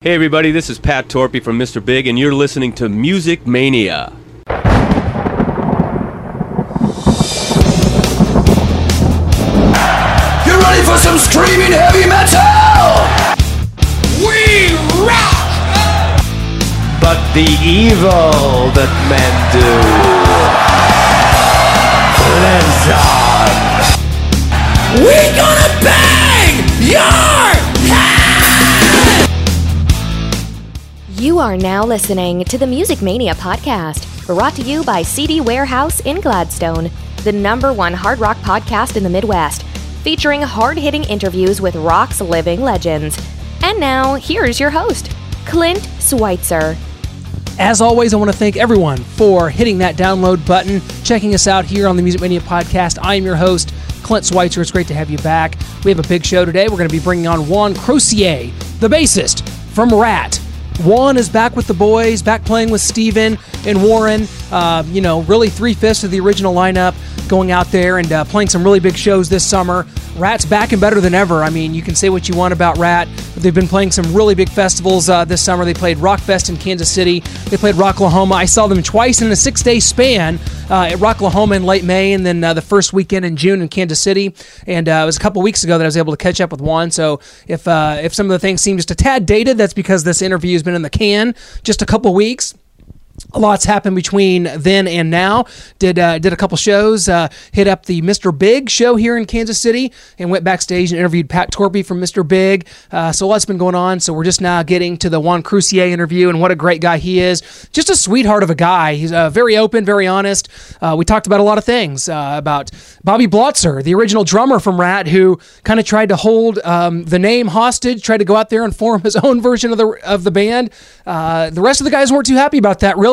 Hey everybody, this is Pat Torpey from Mr. Big, and you're listening to Music Mania. You ready for some screaming heavy metal? We rock! but the evil that men do lives on. We gonna bang your You are now listening to the Music Mania podcast, brought to you by CD Warehouse in Gladstone, the number one hard rock podcast in the Midwest, featuring hard hitting interviews with rock's living legends. And now, here's your host, Clint Schweitzer. As always, I want to thank everyone for hitting that download button, checking us out here on the Music Mania podcast. I am your host, Clint Schweitzer. It's great to have you back. We have a big show today. We're going to be bringing on Juan Croucier, the bassist from Ratt. Juan is back with the boys, back playing with Steven and Warren. Uh, you know, really three fifths of the original lineup going out there and uh, playing some really big shows this summer. Ratt's back and better than ever. I mean, you can say what you want about Ratt, but they've been playing some really big festivals uh, this summer. They played Rockfest in Kansas City. They played Rocklahoma. I saw them twice in a six-day span uh, at Rocklahoma in late May, and then uh, the first weekend in June in Kansas City. And uh, it was a couple weeks ago that I was able to catch up with Juan. So if uh, if some of the things seem just a tad dated, that's because this interview has been in the can just a couple weeks a lot's happened between then and now. Did uh, did a couple shows. Uh, hit up the Mr. Big show here in Kansas City and went backstage and interviewed Pat Torpey from Mr. Big. Uh, so a lot's been going on. So we're just now getting to the Juan Croucier interview and what a great guy he is. Just a sweetheart of a guy. He's uh, very open, very honest. Uh, we talked about a lot of things uh, about Bobby Blotzer, the original drummer from Ratt, who kind of tried to hold um, the name hostage, tried to go out there and form his own version of the of the band. The rest of the guys weren't too happy about that. Really,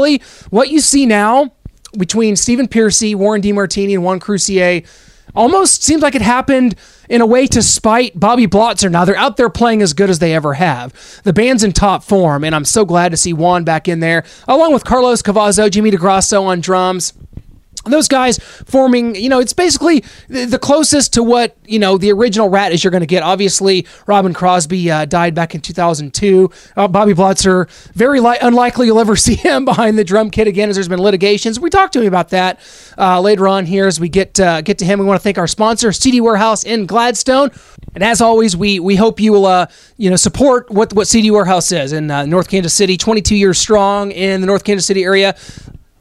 what you see now between Stephen Pearcy, Warren DeMartini, and Juan Croucier almost seems like it happened in a way to spite Bobby Blotzer. Now they're out there playing as good as they ever have. The band's in top form, and I'm so glad to see Juan back in there, along with Carlos Cavazo, Jimmy DeGrasso on drums those guys forming, you know, it's basically the closest to what, you know, the original Ratt is you're going to get. Obviously, Robin Crosby uh, died back in 2002. Uh, Bobby Blotzer, very li- unlikely you'll ever see him behind the drum kit again as there's been litigations. We talked to him about that uh, later on here as we get uh, get to him. We want to thank our sponsor, CD Warehouse in Gladstone. And as always, we we hope you will, uh, you know, support what, what CD Warehouse is in uh, North Kansas City, 22 years strong in the North Kansas City area.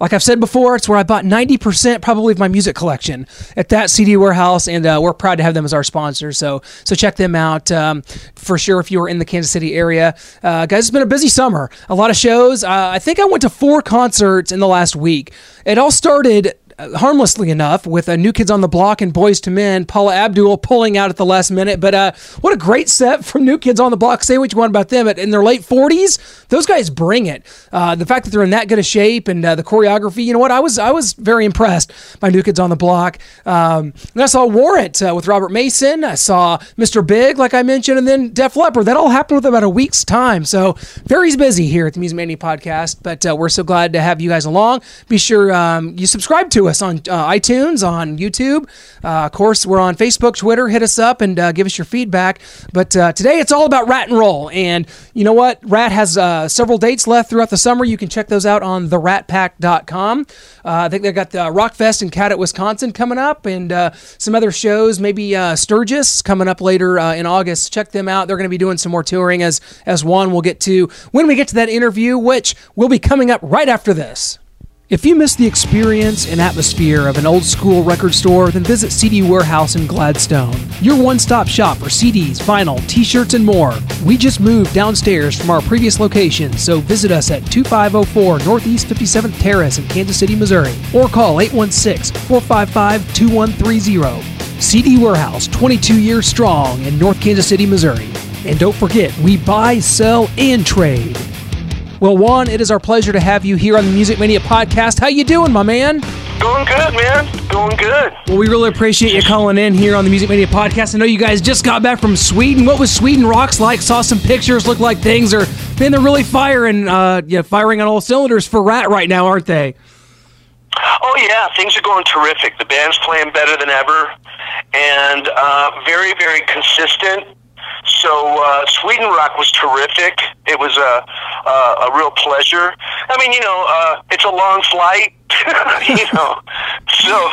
Like I've said before, it's where I bought 90% probably of my music collection at that CD warehouse, and uh, we're proud to have them as our sponsors. So, so check them out um, for sure if you are in the Kansas City area. Uh, guys, it's been a busy summer. A lot of shows. Uh, I think I went to four concerts in the last week. It all started harmlessly enough with uh, New Kids on the Block and Boyz II Men, Paula Abdul pulling out at the last minute. But uh, what a great set from New Kids on the Block. Say what you want about them, but in their late 40s, those guys bring it. Uh, the fact that they're in that good a shape and uh, the choreography, you know what? I was I was very impressed by New Kids on the Block. Um, and I saw Warrant uh, with Robert Mason. I saw Mr. Big, like I mentioned, and then Def Leppard. That all happened with about a week's time. So very busy here at the Music Mania podcast. But uh, we're so glad to have you guys along. Be sure um, you subscribe to us on uh, iTunes, on YouTube. Uh, of course, we're on Facebook, Twitter. Hit us up and uh, give us your feedback. But uh, today it's all about Ratt and Roll. And you know what? Ratt has uh, several dates left throughout the summer. You can check those out on theratpack.com. I think they've got the Rockfest in Cadott, Wisconsin coming up and some other shows, maybe Sturgis coming up later in August. Check them out. They're going to be doing some more touring as, as one we'll get to when we get to that interview, which will be coming up right after this. If you miss the experience and atmosphere of an old school record store, then visit CD Warehouse in Gladstone. Your one stop shop for CDs, vinyl, t shirts, and more. We just moved downstairs from our previous location, so visit us at 2504 Northeast 57th Terrace in Kansas City, Missouri, or call 816 455 2130. CD Warehouse, 22 years strong in North Kansas City, Missouri. And don't forget, we buy, sell, and trade. Well, Juan, it is our pleasure to have you here on the Music Mania podcast. How you doing, my man? Going good, man. Going good. Well, we really appreciate you calling in here on the Music Mania podcast. I know you guys just got back from Sweden. What was Sweden Rocks like? Saw some pictures. Look like things are man, they're really firing, uh, yeah, firing on all cylinders for Ratt right now, aren't they? Oh yeah, things are going terrific. The band's playing better than ever, and uh, very, very consistent. So uh, Sweden Rock was terrific. It was a a, a real pleasure. I mean, you know, uh, it's a long flight, you know, so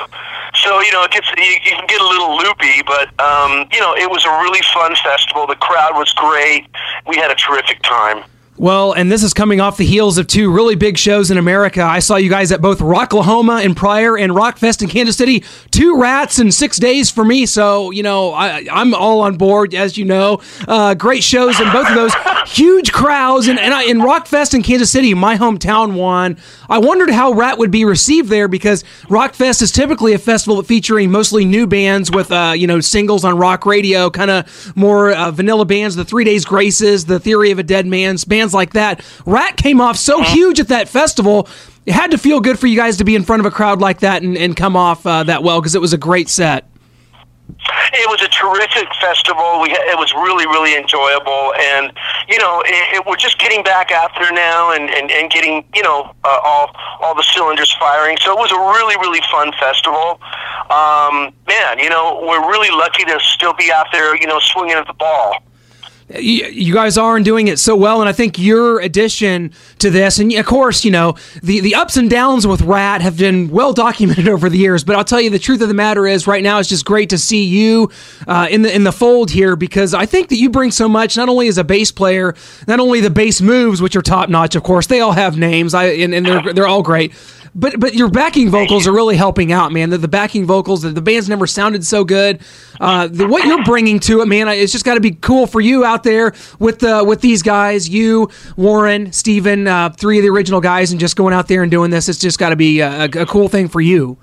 so you know it gets you, you can get a little loopy, but um, you know it was a really fun festival. The crowd was great. We had a terrific time. Well, and this is coming off the heels of two really big shows in America. I saw you guys at both Rocklahoma and Pryor and Rockfest in Kansas City. Two rats in six days for me, so you know I, I'm all on board, as you know. Uh, great shows in both of those, huge crowds, and, and I, in Rockfest in Kansas City, my hometown one. I wondered how Ratt would be received there because Rockfest is typically a festival featuring mostly new bands with uh, you know singles on rock radio, kind of more uh, vanilla bands. The Three Days Graces, the Theory of a Dead Man's bands like that. Ratt came off so huge at that festival. It had to feel good for you guys to be in front of a crowd like that and, and come off uh, that well because it was a great set. It was a terrific festival. We it was really really enjoyable, and you know it, it, we're just getting back out there now and, and, and getting you know uh, all all the cylinders firing. So it was a really really fun festival. Um, man, you know we're really lucky to still be out there, you know, swinging at the ball you guys are and doing it so well and i think your addition to this and of course you know the, the ups and downs with Ratt have been well documented over the years but i'll tell you the truth of the matter is right now it's just great to see you uh, in the in the fold here because i think that you bring so much not only as a bass player not only the bass moves which are top notch of course they all have names I, and, and they're, they're all great but but your backing vocals are really helping out, man. The, the backing vocals, the, the band's never sounded so good. Uh, the, what you're bringing to it, man, it's just got to be cool for you out there with uh, with these guys, you, Warren, Steven, uh, three of the original guys, and just going out there and doing this. It's just got to be a, a cool thing for you.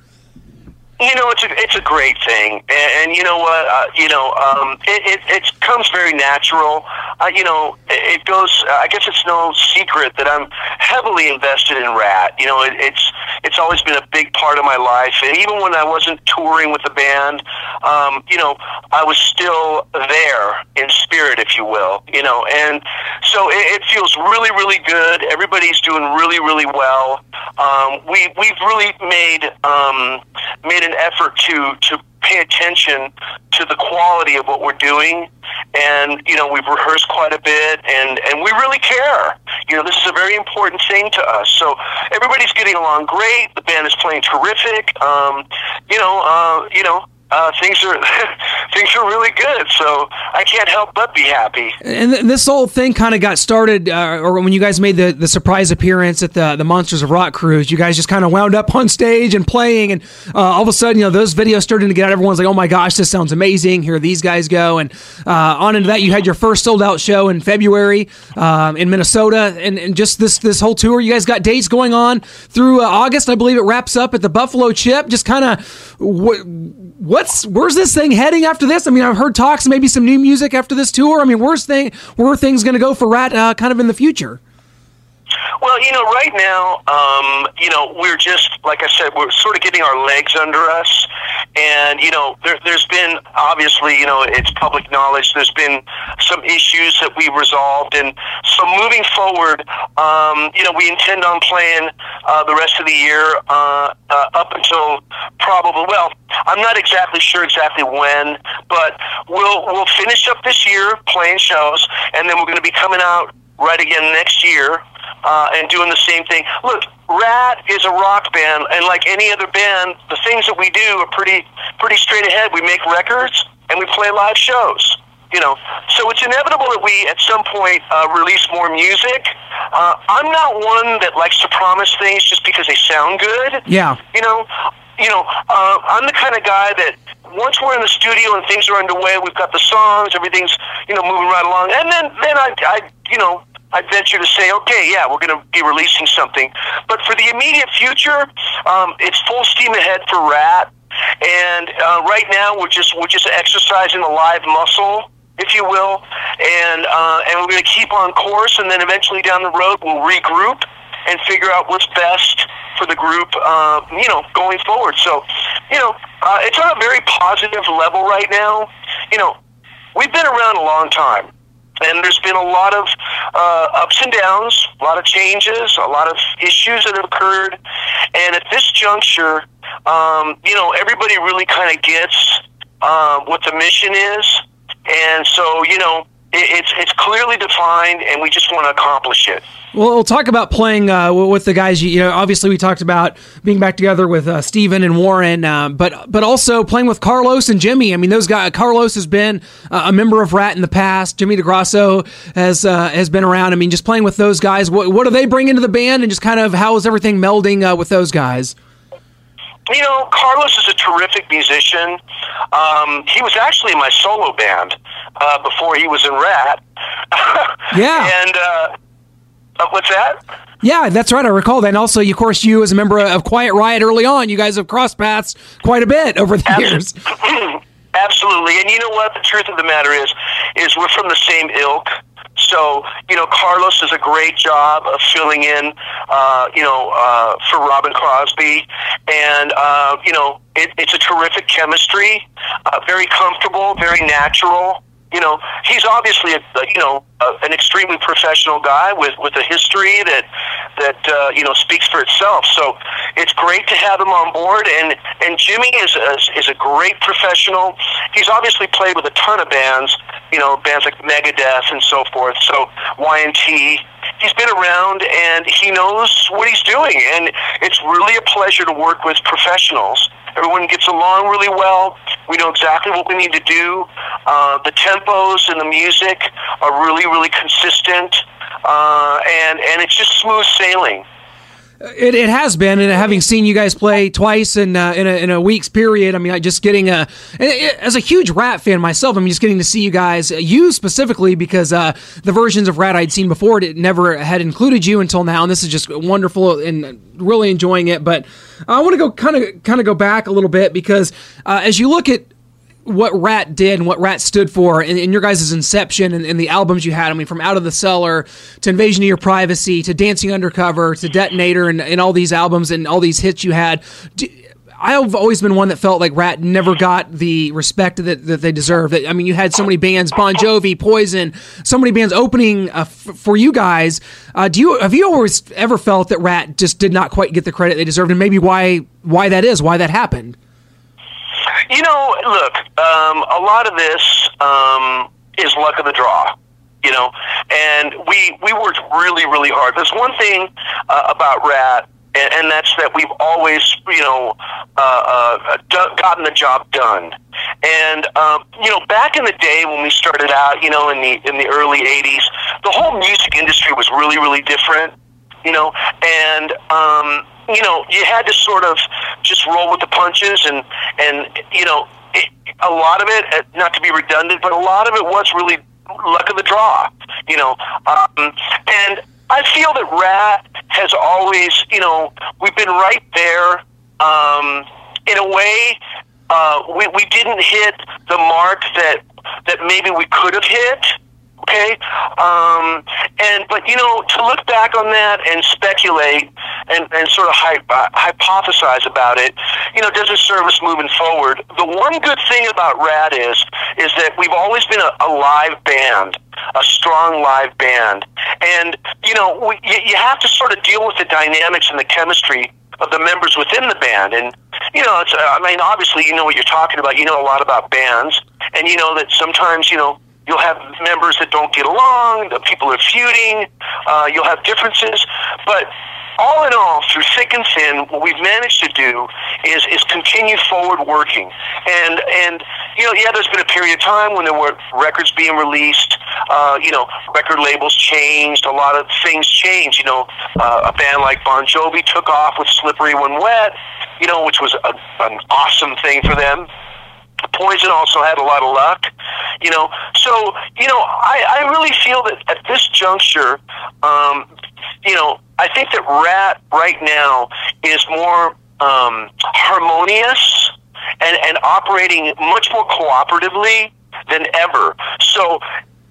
You know, it's a it's a great thing, and, and you know what? Uh, you know, um, it, it it comes very natural. Uh, you know, it, it goes. Uh, I guess it's no secret that I'm heavily invested in Ratt. You know, it, it's it's always been a big part of my life, and even when I wasn't touring with the band, um, you know, I was still there in spirit, if you will. You know, and so it, it feels really, really good. Everybody's doing really, really well. Um, we we've really made um, made an effort to to pay attention to the quality of what we're doing. And you know we've rehearsed quite a bit and and we really care. You know this is a very important thing to us. So everybody's getting along great. The band is playing terrific. Um you know uh you know uh, things are things are really good. So I can't help but be happy. And th- this whole thing kind of got started, uh, or when you guys made the, the surprise appearance at the the Monsters of Rock cruise. You guys just kind of wound up on stage and playing, and uh, all of a sudden, you know, those videos started to get out. Everyone's like, "Oh my gosh, this sounds amazing!" Here these guys go, and uh, on into that, you had your first sold out show in February um, in Minnesota, and, and just this this whole tour. You guys got dates going on through uh, August. I believe it wraps up at the Buffalo Chip. Just kind of what what's where's this thing heading after this? I mean, I've heard talks maybe some new music after this tour. I mean, where's thing where things going to go for Ratt uh, kind of in the future? Well, you know, right now, um, you know, we're just like I said, we're sort of getting our legs under us, and you know, there, there's been obviously, you know, it's public knowledge. There's been some issues that we resolved, and so moving forward, um, you know, we intend on playing uh, the rest of the year uh, uh, up until probably. Well, I'm not exactly sure exactly when, but we'll we'll finish up this year playing shows, and then we're going to be coming out right again next year uh, and doing the same thing. Look, Ratt is a rock band, and like any other band, the things that we do are pretty pretty straight ahead. We make records and we play live shows. You know, so it's inevitable that we at some point uh, release more music. Uh, I'm not one that likes to promise things just because they sound good. Yeah. You know, you know, uh, I'm the kind of guy that once we're in the studio and things are underway, we've got the songs, everything's you know moving right along, and then then I, I you know I'd venture to say, okay, yeah, we're going to be releasing something. But for the immediate future, um, it's full steam ahead for Ratt. And uh, right now, we're just we're just exercising the live muscle, if you will, and uh, and we're going to keep on course. And then eventually down the road, we'll regroup and figure out what's best for the group, uh, you know, going forward. So, you know, uh, it's on a very positive level right now. You know, we've been around a long time and there's been a lot of uh, ups and downs, a lot of changes, a lot of issues that have occurred, and at this juncture, um, you know, everybody really kind of gets uh, what the mission is, and so you know, it's it's clearly defined, and we just want to accomplish it. Well, we'll talk about playing uh, with the guys. You know, obviously we talked about being back together with uh, Steven and Warren, uh, but but also playing with Carlos and Jimmy. I mean, those guys. Carlos has been uh, a member of Ratt in the past. Jimmy DeGrasso has uh, has been around. I mean, just playing with those guys. What what do they bring into the band, and just kind of how is everything melding uh, with those guys? You know, Carlos is a terrific musician. Um, he was actually in my solo band before he was in Ratt. yeah, and uh, what's that? Yeah, that's right. I recall that. And also, of course, you as a member of Quiet Riot early on, you guys have crossed paths quite a bit over the years. Absolutely. And you know what? The truth of the matter is, is we're from the same ilk. So, you know, Carlos does a great job of filling in, uh, you know, uh, for Robin Crosby. And, uh, you know, it, it's a terrific chemistry, uh, very comfortable, very natural you know, he's obviously a, you know a, an extremely professional guy with with a history that that uh, you know speaks for itself. So it's great to have him on board. And and Jimmy is a, is a great professional. He's obviously played with a ton of bands, you know, bands like Megadeth and so forth. So Y&T. He's been around and he knows what he's doing, and it's really a pleasure to work with professionals Everyone gets along really well. We know exactly what we need to do. Uh, the tempos and the music are really, really consistent, uh, and and it's just smooth sailing. It, it has been, and having seen you guys play twice in uh, in, a, in a week's period, I mean, I just getting a as a huge Ratt fan myself, I'm just getting to see you guys, you specifically, because uh, the versions of Ratt I'd seen before, it never had included you until now, and this is just wonderful and really enjoying it. But I want to go kind of kind of go back a little bit because uh, as you look at what Ratt did and what Ratt stood for in, in your guys' inception and, and, the albums you had. I mean, from Out of the Cellar to Invasion of Your Privacy to Dancing Undercover to Detonator and, and all these albums and all these hits you had. Do, I've always been one that felt like Ratt never got the respect that, that they deserve. I mean, you had so many bands, Bon Jovi, Poison, so many bands opening uh, f- for you guys. Uh, do you have you always ever felt that Ratt just did not quite get the credit they deserved, and maybe why why that is, why that happened? You know, look, um, a lot of this um, is luck of the draw. You know, and we we worked really really hard. There's one thing uh, about Ratt and, and that's that we've always, you know, uh, uh, gotten the job done. And um, you know, back in the day when we started out, you know, in the in the early '80s, the whole music industry was really, really different. You know, and um, you know, you had to sort of just roll with the punches, and and you know, it, a lot of it, uh, not to be redundant, but a lot of it was really luck of the draw. You know, um, and I feel that Ratt has always, you know, we've been right there. Um, in a way, uh, we we didn't hit the mark that that maybe we could have hit Okay, um, and but you know to look back on that and speculate and, and sort of hy- uh, hypothesize about it, you know, does it serve us moving forward? The one good thing about Ratt is is that we've always been a, a live band, a strong live band, and you know we, you, you have to sort of deal with the dynamics and the chemistry of the members within the band. And, you know, it's, I mean, obviously, you know what you're talking about. You know a lot about bands. And you know that sometimes, you know, You'll have members that don't get along. The people are feuding. Uh, you'll have differences, but all in all, through thick and thin, what we've managed to do is is continue forward working. And and you know, yeah, there's been a period of time when there were records being released. Uh, you know, record labels changed. A lot of things changed. You know, uh, a band like Bon Jovi took off with "Slippery When Wet," you know, which was a, an awesome thing for them. Poison also had a lot of luck, you know. So, you know, I, I really feel that at this juncture, um, you know, I think that Ratt right now is more um, harmonious and, and operating much more cooperatively than ever. So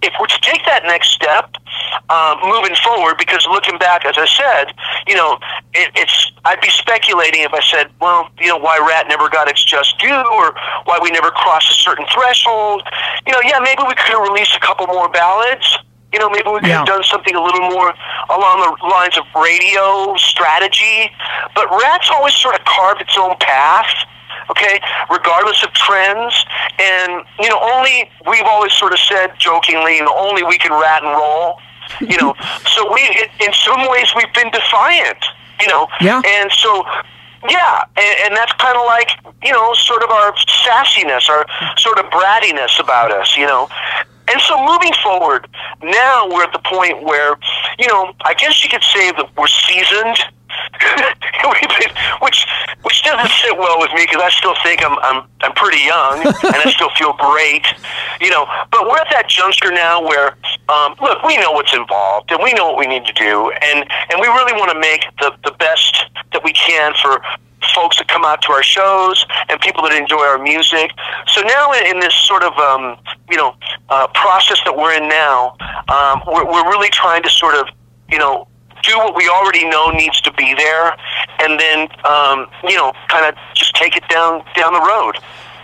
if we're to take that next step, uh, moving forward, because looking back, as I said, you know, it, it's I'd be speculating if I said, well, you know, why Ratt never got its just due, or why we never crossed a certain threshold. You know, yeah, maybe we could have released a couple more ballads. You know, maybe we could yeah. have done something a little more along the lines of radio strategy. But Ratt's always sort of carved its own path okay, regardless of trends. And, you know, only, we've always sort of said jokingly, you know, only we can rat and roll, you know. so we, in some ways, we've been defiant, you know. Yeah. And so, yeah, and, and that's kind of like, you know, sort of our sassiness, our sort of brattiness about us, you know. And so moving forward, now we're at the point where, you know, I guess you could say that we're seasoned. Been- which which doesn't sit well with me because I still think I'm I'm I'm pretty young and I still feel great, you know. But we're at that juncture now where, um, look, we know what's involved and we know what we need to do, and and we really want to make the the best that we can for folks that come out to our shows and people that enjoy our music. So now in, in this sort of um, you know uh, process that we're in now, um, we're, we're really trying to sort of you know do what we already know needs to be there, and then um, you know kind of just take it down down the road.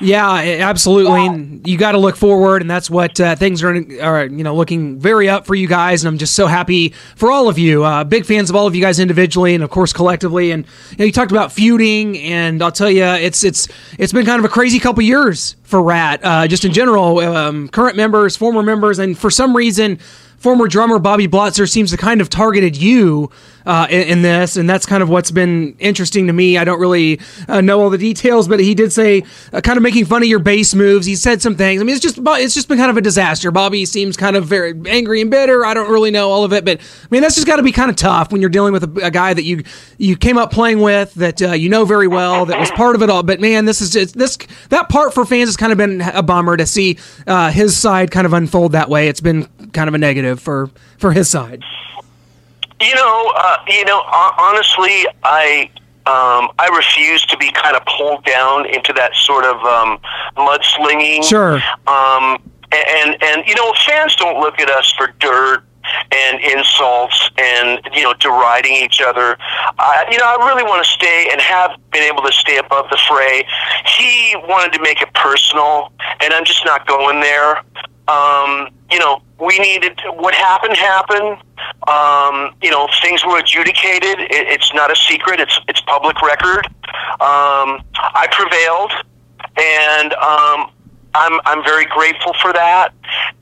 Yeah, absolutely. And you got to look forward, and that's what uh, things are, are, you know, looking very up for you guys. And I'm just so happy for all of you. Uh, big fans of all of you guys individually, and of course collectively. And you, know, you talked about feuding, and I'll tell you, it's it's it's been kind of a crazy couple years for Ratt, uh, just in general. Um, current members, former members, and for some reason. Former drummer Bobby Blotzer seems to kind of targeted you uh, in, in this, and that's kind of what's been interesting to me. I don't really uh, know all the details, but he did say uh, kind of making fun of your bass moves. He said some things. I mean, it's just it's just been kind of a disaster. Bobby seems kind of very angry and bitter. I don't really know all of it, but I mean that's just got to be kind of tough when you're dealing with a, a guy that you you came up playing with that uh, you know very well that was part of it all. But man, this is just, this that part for fans has kind of been a bummer to see uh, his side kind of unfold that way. It's been kind of a negative for for his side. You know, uh, you know. Honestly, I um, I refuse to be kind of pulled down into that sort of um, mudslinging. Sure. Um, and and you know, fans don't look at us for dirt and insults and you know deriding each other. I, you know, I really want to stay and have been able to stay above the fray. He wanted to make it personal, and I'm just not going there. Um, you know, we needed what happened happened. Um, you know, things were adjudicated. It, it's not a secret. It's it's public record. Um, I prevailed, and um, I'm I'm very grateful for that,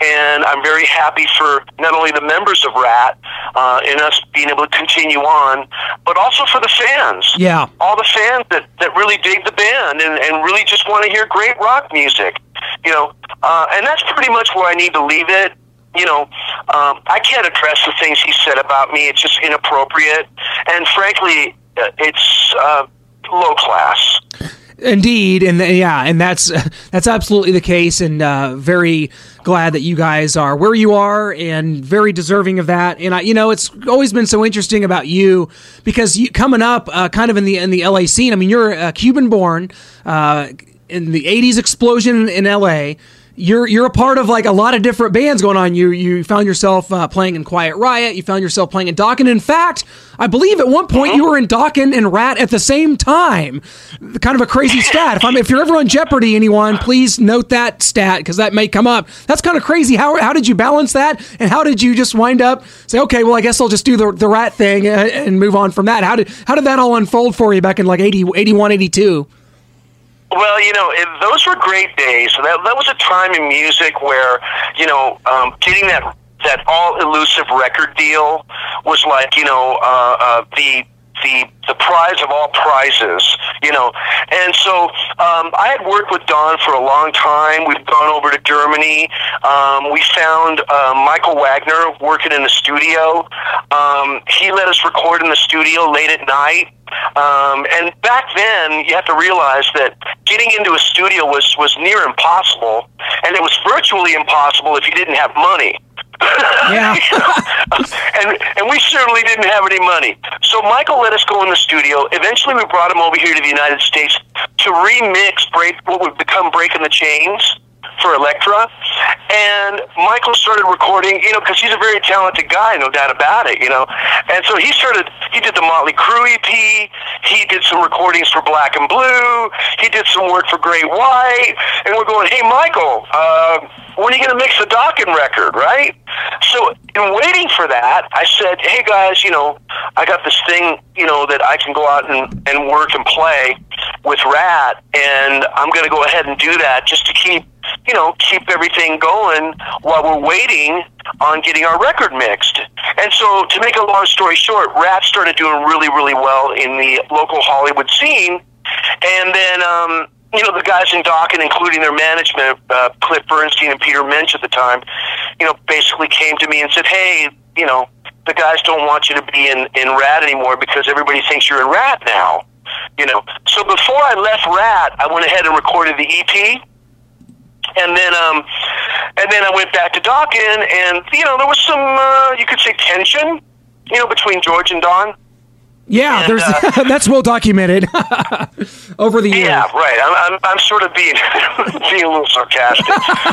and I'm very happy for not only the members of Ratt uh, and us being able to continue on, but also for the fans. Yeah. all the fans that that really dig the band and and really just want to hear great rock music. You know, uh, and that's pretty much where I need to leave it. You know, um, I can't address the things he said about me. It's just inappropriate, and frankly, uh, it's uh, low class. Indeed, and yeah, and that's that's absolutely the case, and uh, very glad that you guys are where you are, and very deserving of that. And I, you know, it's always been so interesting about you because you coming up, uh, kind of in the in the LA scene. I mean, you're uh, Cuban born in the '80s explosion in LA. You're you're a part of like a lot of different bands going on. You you found yourself uh, playing in Quiet Riot. You found yourself playing in Dokken. In fact, I believe at one point you were in Dokken and Ratt at the same time. Kind of a crazy stat. If I'm if you're ever on Jeopardy, anyone, please note that stat because that may come up. That's kind of crazy. How how did you balance that? And how did you just wind up say, okay, well, I guess I'll just do the the Ratt thing uh, and move on from that? How did how did that all unfold for you back in like 80, 81, 82? Well, you know, it, those were great days. That that was a time in music where, you know, um, getting that that all elusive record deal was like, you know, uh, uh, the the the prize of all prizes, you know. And so um, I had worked with Don for a long time. We've gone over to Germany. Um, we found uh, Michael Wagner working in the studio. Um, he let us record in the studio late at night. Um, and back then, you have to realize that getting into a studio was was near impossible, and it was virtually impossible if you didn't have money. Yeah. and and we certainly didn't have any money. So Michael let us go in the studio. Eventually, we brought him over here to the United States to remix break what would become Breaking the Chains for Elektra. And Michael started recording, you know, because he's a very talented guy, no doubt about it, you know. And so he started. He did the Motley Crue EP. He did some recordings for Black and Blue. He did some work for Great White. And we're going, hey, Michael. Uh, when are you going to mix the Dokken record, right? So, in waiting for that, I said, hey guys, you know, I got this thing, you know, that I can go out and, and work and play. with Ratt, and I'm going to go ahead and do that just to keep, you know, keep everything going while we're waiting on getting our record mixed. And so, to make a long story short, Ratt started doing really, really well in the local Hollywood scene, and then. um you know, the guys in Dokken, including their management, uh, Cliff Bernstein and Peter Mensch at the time, you know, basically came to me and said, hey, you know, the guys don't want you to be in, in Ratt anymore because everybody thinks you're in Ratt now. You know, so before I left Ratt, I went ahead and recorded the EP, and then um, and then I went back to Dokken, and you know, there was some uh, you could say tension, you know, between George and Don. Yeah, And, there's uh, that's well documented over the years. Yeah, right. I'm, I'm, I'm sort of being being a little sarcastic,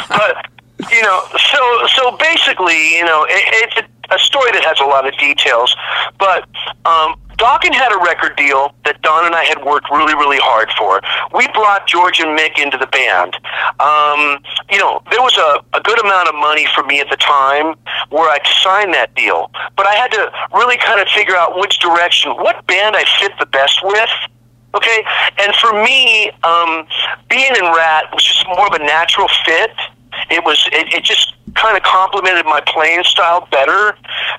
but you know, so so basically, you know, it, it's a, a story that has a lot of details, but um, Dokken had a record deal that Don and I had worked really, really hard for. We brought George and Mick into the band. Um, you know, there was a, a good amount of money for me at the time where I could sign that deal, but I had to really kind of figure out which direction, what band I fit the best with. Okay, and for me, um, being in Ratt was just more of a natural fit. It was it, it just kind of complemented my playing style better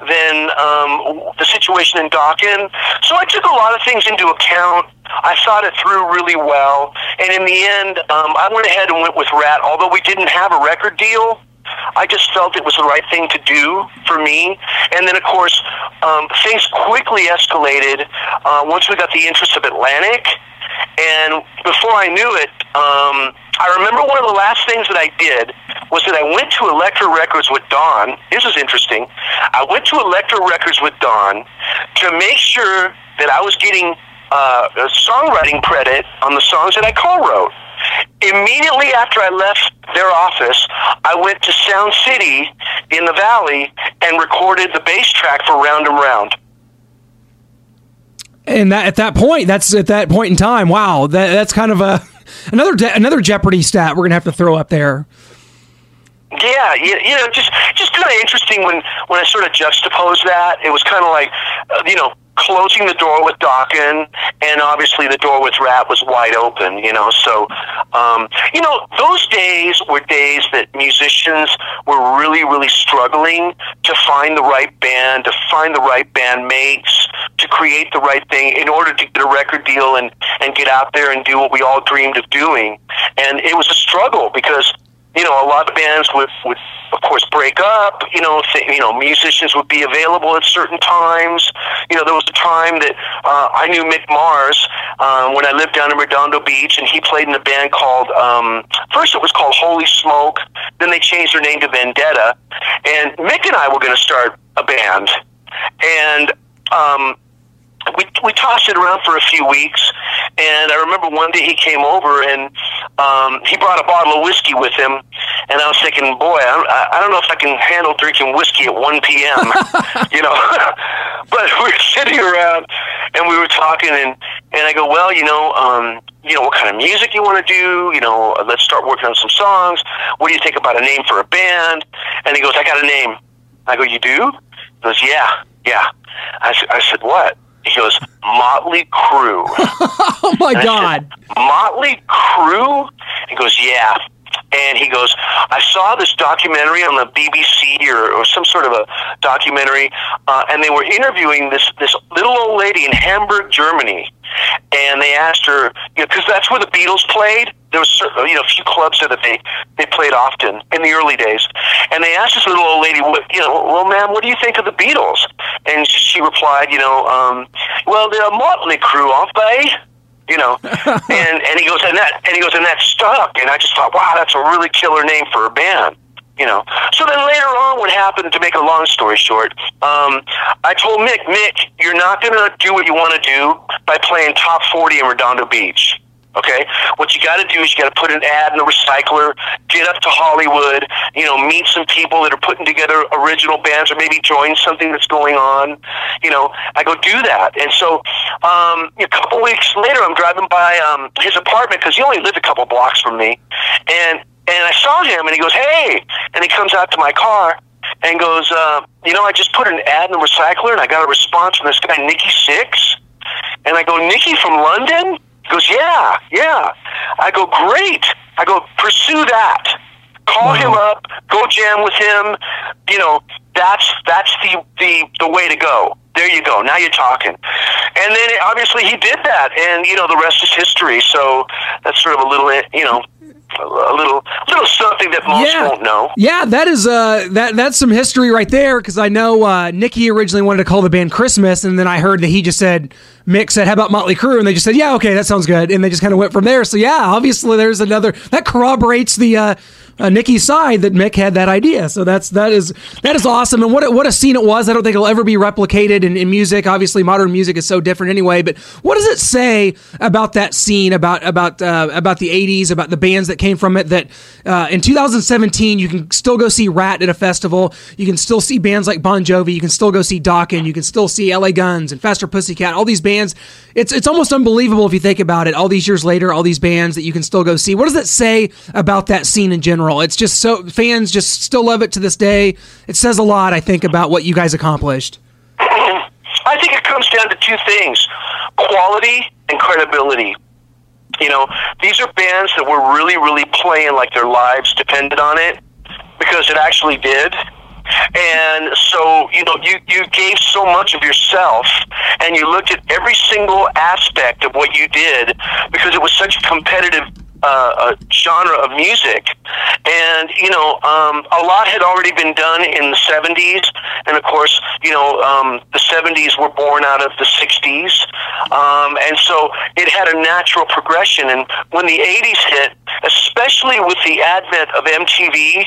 than um, the situation in Dokken. So I took a lot of things into account. I thought it through really well, and in the end, um, I went ahead and went with Ratt. Although we didn't have a record deal, I just felt it was the right thing to do for me. And then, of course, um, things quickly escalated uh, once we got the interest of Atlantic. And before I knew it, um, I remember one of the last things that I did was that I went to Elektra Records with Don. This is interesting. I went to Elektra Records with Don to make sure that I was getting uh, songwriting credit on the songs that I co-wrote. Immediately after I left their office, I went to Sound City in the Valley and recorded the bass track for Round and Round. And that at that point, that's at that point in time. Wow, that, that's kind of a another another Jeopardy stat we're gonna have to throw up there. Yeah, you, you know, just just kind of interesting when when I sort of juxtaposed that. It was kind of like, uh, you know, closing the door with Dokken, and obviously the door with Ratt was wide open. You know, so um, you know those days were days that musicians were really really struggling to find the right band, to find the right band mates, to create the right thing in order to get a record deal and and get out there and do what we all dreamed of doing. And it was a struggle because you know, a lot of bands would, would of course, break up. You know, th- you know, musicians would be available at certain times. You know, there was a time that uh, I knew Mick Mars um, when I lived down in Redondo Beach, and he played in a band called. Um, first, it was called Holy Smoke. Then they changed their name to Vendetta, and Mick and I were going to start a band, and. Um, we we tossed it around for a few weeks, and I remember one day he came over and um, he brought a bottle of whiskey with him, and I was thinking, boy, I I don't know if I can handle drinking whiskey at one p.m. you know, but we were sitting around and we were talking, and and I go, well, you know, um, you know, what kind of music you want to do? You know, let's start working on some songs. What do you think about a name for a band? And he goes, I got a name. I go, you do? He goes, yeah, yeah. I, I said, what? He goes, Motley Crue. Oh my God! said, Motley Crue? He goes, yeah. And he goes, I saw this documentary on the BBC or, or some sort of a documentary, uh, and they were interviewing this this little old lady in Hamburg, Germany, and they asked her, you know, because that's where the Beatles played. There was cer- you know a few clubs there that they they played often in the early days, and they asked this little old lady, what, you know, well, ma'am, what do you think of the Beatles? And she replied, you know, um, well, they're a motley crew, aren't they? you know. and and he goes and that and he goes and that stuck. And I just thought, wow, that's a really killer name for a band. You know. So then later on, what happened? To make a long story short, um, I told Mick, Mick, you're not going to do what you want to do by playing top forty in Redondo Beach. Okay, what you got to do is you got to put an ad in the recycler, get up to Hollywood, you know, meet some people that are putting together original bands, or maybe join something that's going on. You know, I go do that, and so um, a couple weeks later, I'm driving by um, his apartment because he only lived a couple blocks from me, and and I saw him, and he goes, "Hey," and he comes out to my car and goes, uh, "You know, I just put an ad in the recycler, and I got a response from this guy, Nikki Sixx." And I go, Nikki from London? He goes, yeah, yeah. I go, great. I go, pursue that. Call him up. Go jam with him. You know, that's that's the the the way to go. There you go. Now you're talking. And then obviously he did that, and you know the rest is history. So that's sort of a little, eh, you know, a little little something that most Yeah. won't know. Yeah, that is uh that that's some history right there because I know uh, Nikki originally wanted to call the band Christmas, and then I heard that he just said Mick said, "How about Motley Crue?" and they just said, "Yeah, okay, that sounds good," and they just kind of went from there. So yeah, obviously there's another that corroborates the. Uh, uh, Nikki's side that Mick had that idea, so that's that is that is awesome, and what a, what a scene it was. I don't think it'll ever be replicated in, in music. Obviously, modern music is so different anyway. But what does it say about that scene, about about uh, about the '80s, about the bands that came from it? That uh, in 2017, you can still go see Ratt at a festival. You can still see bands like Bon Jovi. You can still go see Dokken. You can still see LA Guns and Faster Pussycat. All these bands. It's it's almost unbelievable if you think about it. All these years later, all these bands that you can still go see. What does it say about that scene in general? It's just so fans just still love it to this day. It says a lot, I think, about what you guys accomplished. I think it comes down to two things quality and credibility. You know, these are bands that were really, really playing like their lives depended on it because it actually did. And so, you know, you, you gave so much of yourself and you looked at every single aspect of what you did because it was such a competitive uh, uh, genre of music. And, you know, um, a lot had already been done in the 70s. And of course, you know, um, the 70s were born out of the 60s. Um, and so it had a natural progression. And when the 80s hit, especially with the advent of MTV,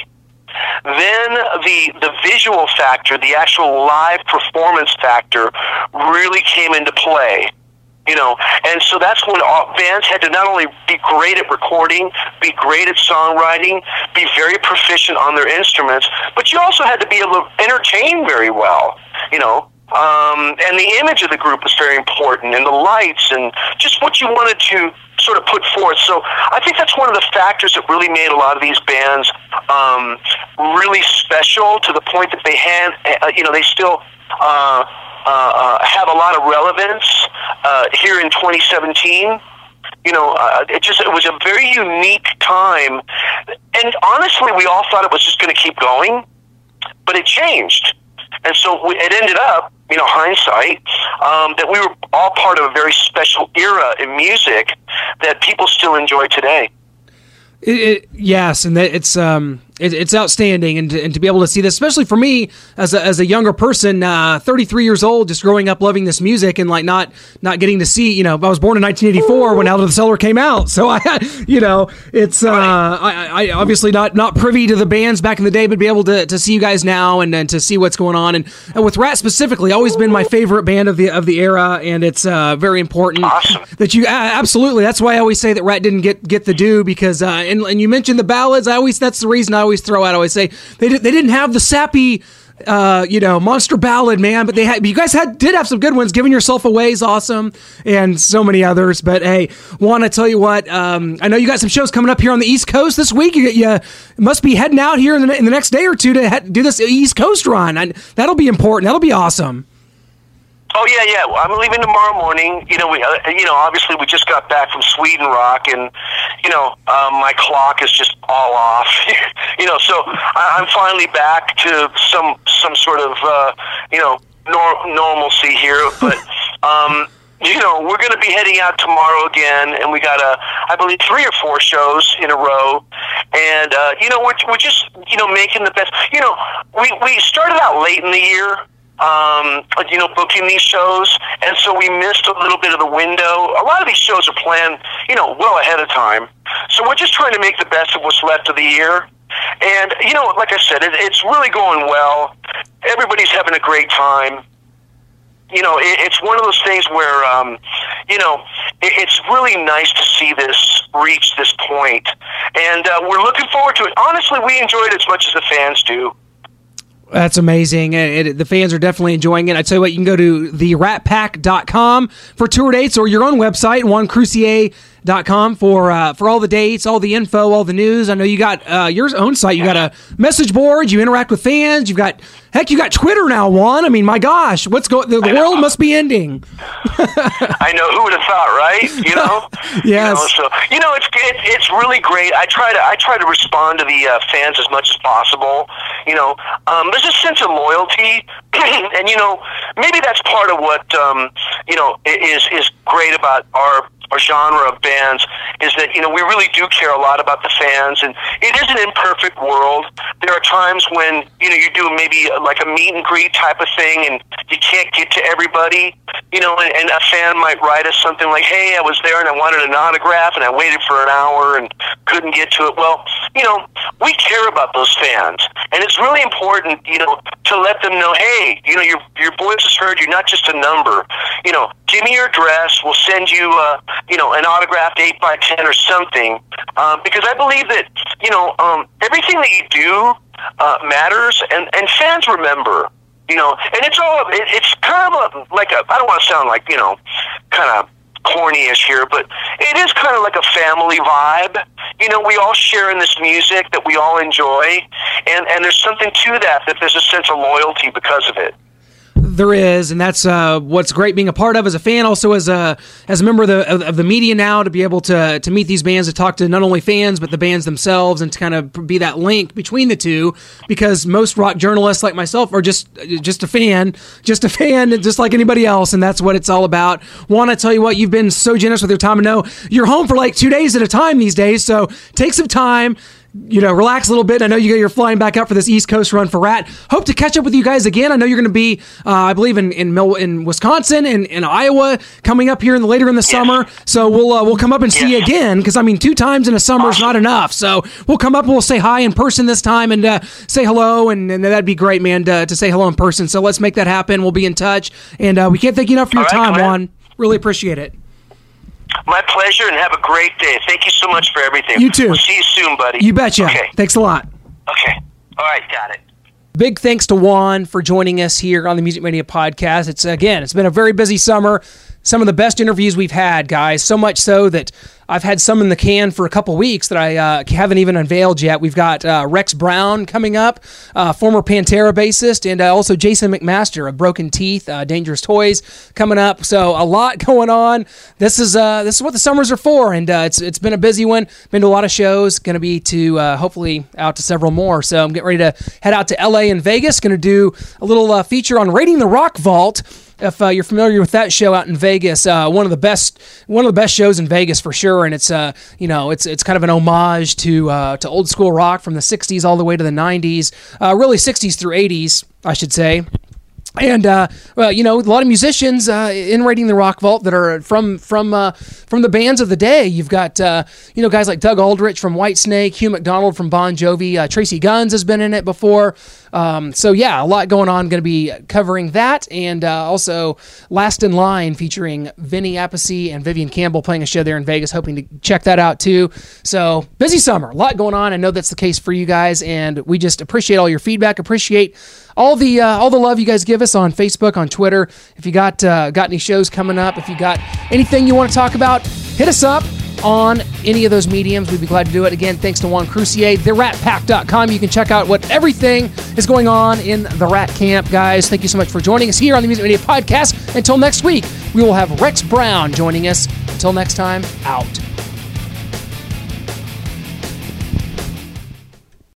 then the the visual factor, the actual live performance factor, really came into play. You know, and so that's when all, bands had to not only be great at recording, be great at songwriting, be very proficient on their instruments, but you also had to be able to entertain very well. You know, um, and the image of the group was very important, and the lights, and just what you wanted to sort of put forth. So I think that's one of the factors that really made a lot of these bands um, really special to the point that they had, uh, you know, they still. Uh, uh, uh, have a lot of relevance uh, here in 2017 you know, uh, it just it was a very unique time, and honestly, we all thought it was just going to keep going, but it changed, and so we, it ended up, you know, hindsight, um, that we were all part of a very special era in music that people still enjoy today. It, it, yes, and that it's um it, it's outstanding, and to, and to be able to see this, especially for me as a, as a younger person, uh, 33 years old, just growing up loving this music and like not not getting to see, you know, I was born in 1984 when Out of the Cellar came out, so I, you know, it's uh, I, I obviously not not privy to the bands back in the day, but be able to, to see you guys now and, and to see what's going on, and, and with Ratt specifically, always been my favorite band of the of the era, and it's uh, very important Awesome. that you uh, absolutely. That's why I always say that Ratt didn't get get the due because uh, and and you mentioned the ballads. I always that's the reason I always throw out. I always say they did, they didn't have the sappy. Uh, you know, monster ballad, man. But they had, you guys had did have some good ones. Giving yourself away is awesome, and so many others. But hey, want to tell you what? Um, I know you got some shows coming up here on the East Coast this week. You, you must be heading out here in the, in the next day or two to do this East Coast run. And that'll be important. That'll be awesome. Oh yeah, yeah. Well, I'm leaving tomorrow morning. You know, we, uh, you know, obviously we just got back from Sweden Rock, and you know, um, my clock is just all off. you know, so I, I'm finally back to some some sort of uh, you know nor- normalcy here. But um, you know, we're going to be heading out tomorrow again, and we got a, I believe, three or four shows in a row. And uh, you know, we're we're just you know making the best. You know, we we started out late in the year um, you know, booking these shows, and so we missed a little bit of the window. A lot of these shows are planned, you know, well ahead of time. So we're just trying to make the best of what's left of the year. And you know, like I said, it, it's really going well. Everybody's having a great time. You know, it, it's one of those things where, um, you know, it, it's really nice to see this reach this point, and uh, we're looking forward to it. Honestly, we enjoy it as much as the fans do. That's amazing. And it, the fans are definitely enjoying it. I tell you what, you can go to theratpack.com for tour dates or your own website, com for uh, for all the dates, all the info, all the news. I know you got uh, your own site. You got a message board. You interact with fans. You've got heck, you got Twitter now. Juan. I mean, my gosh, what's going? The, the world must be ending. I know who would have thought, right? You know, Yes. You know, so you know, it's it, it's really great. I try to I try to respond to the uh, fans as much as possible. You know, um, there's a sense of loyalty, and you know, maybe that's part of what um, you know is is great about our our genre of bands is that you know we really do care a lot about the fans, and it is an imperfect world. There are times when you know you do maybe uh, like a meet and greet type of thing, and you can't get to everybody. You know, and, and a fan might write us something like, "Hey, I was there and I wanted an autograph, and I waited for an hour and couldn't get to it." Well, you know, we care about those fans, and it's really important, you know, to let them know, "Hey, you know, your your voice is heard. You're not just a number. You know, give me your address. We'll send you, uh, you know, an autographed eight by ten or something." Um, because I believe that you know um, everything that you do uh, matters, and and fans remember. You know, and it's all it, it's kind of a, like a I don't want to sound like you know, kind of corny-ish here, but it is kind of like a family vibe. You know, we all share in this music that we all enjoy, and and there's something to that that there's a sense of loyalty because of it. There is, and that's uh, what's great being a part of as a fan, also as a as a member of the of, the media now to be able to to meet these bands, to talk to not only fans but the bands themselves, and to kind of be that link between the two. Because most rock journalists like myself are just just a fan, just a fan, just like anybody else, and that's what it's all about. Want to tell you what? You've been so generous with your time, and know you're home for like two days at a time these days, so take some time you know, relax a little bit. I know you, you're flying back up for this East Coast run for Ratt. Hope to catch up with you guys again. I know you're going to be, uh, I believe, in in, Mil- in Wisconsin and in Iowa coming up here in the later in the summer. So we'll uh, we'll come up and see you again because I mean, two times in a summer is not enough. So we'll come up and we'll say hi in person this time and uh, say hello, and, and that'd be great, man, to, to say hello in person. So let's make that happen. We'll be in touch, and uh, we can't thank you enough for your All right, time, Juan. Really appreciate it. My pleasure, and have a great day. Thank you so much for everything. You too. We'll see you soon, buddy. You betcha. Okay. Thanks a lot. Okay. All right. Got it. Big thanks to Juan for joining us here on the Music Mania podcast. It's again, it's been a very busy summer. Some of the best interviews we've had, guys. So much so that I've had some in the can for a couple weeks that I uh, haven't even unveiled yet. We've got uh, Rex Brown coming up, uh, former Pantera bassist, and uh, also Jason McMaster of Broken Teeth, uh, Dangerous Toys coming up. So a lot going on. This is uh, this is what the summers are for, and it's it's been a busy one. Been to a lot of shows. Going to be to hopefully out to several more. So I'm getting ready to head out to LA and Vegas. Going to do a little feature on raiding the Rock Vault. If uh, you're familiar with that show out in Vegas, uh, one of the best one of the best shows in Vegas for sure, and it's uh you know it's it's kind of an homage to uh, to old school rock from the '60s all the way to the '90s, uh, really '60s through '80s, I should say. And uh, well, you know, a lot of musicians uh, in Raiding the Rock Vault that are from from uh, from the bands of the day. You've got uh, you know guys like Doug Aldrich from Whitesnake, Hugh McDonald from Bon Jovi, uh, Tracii Guns has been in it before. Um, so yeah, a lot going on. Going to be covering that, and uh, also Last in Line featuring Vinny Appice and Vivian Campbell playing a show there in Vegas. Hoping to check that out too. So busy summer, a lot going on. I know that's the case for you guys, and we just appreciate all your feedback. Appreciate all the uh, all the love you guys give us on Facebook, on Twitter. If you got uh, got any shows coming up, if you got anything you want to talk about, hit us up on any of those mediums. We'd be glad to do it. Again, thanks to Juan Croucier, theratpack.com. You can check out what everything is going on in the Ratt Camp, guys. Thank you so much for joining us here on the Music Media Podcast. Until next week, we will have Rex Brown joining us. Until next time, out.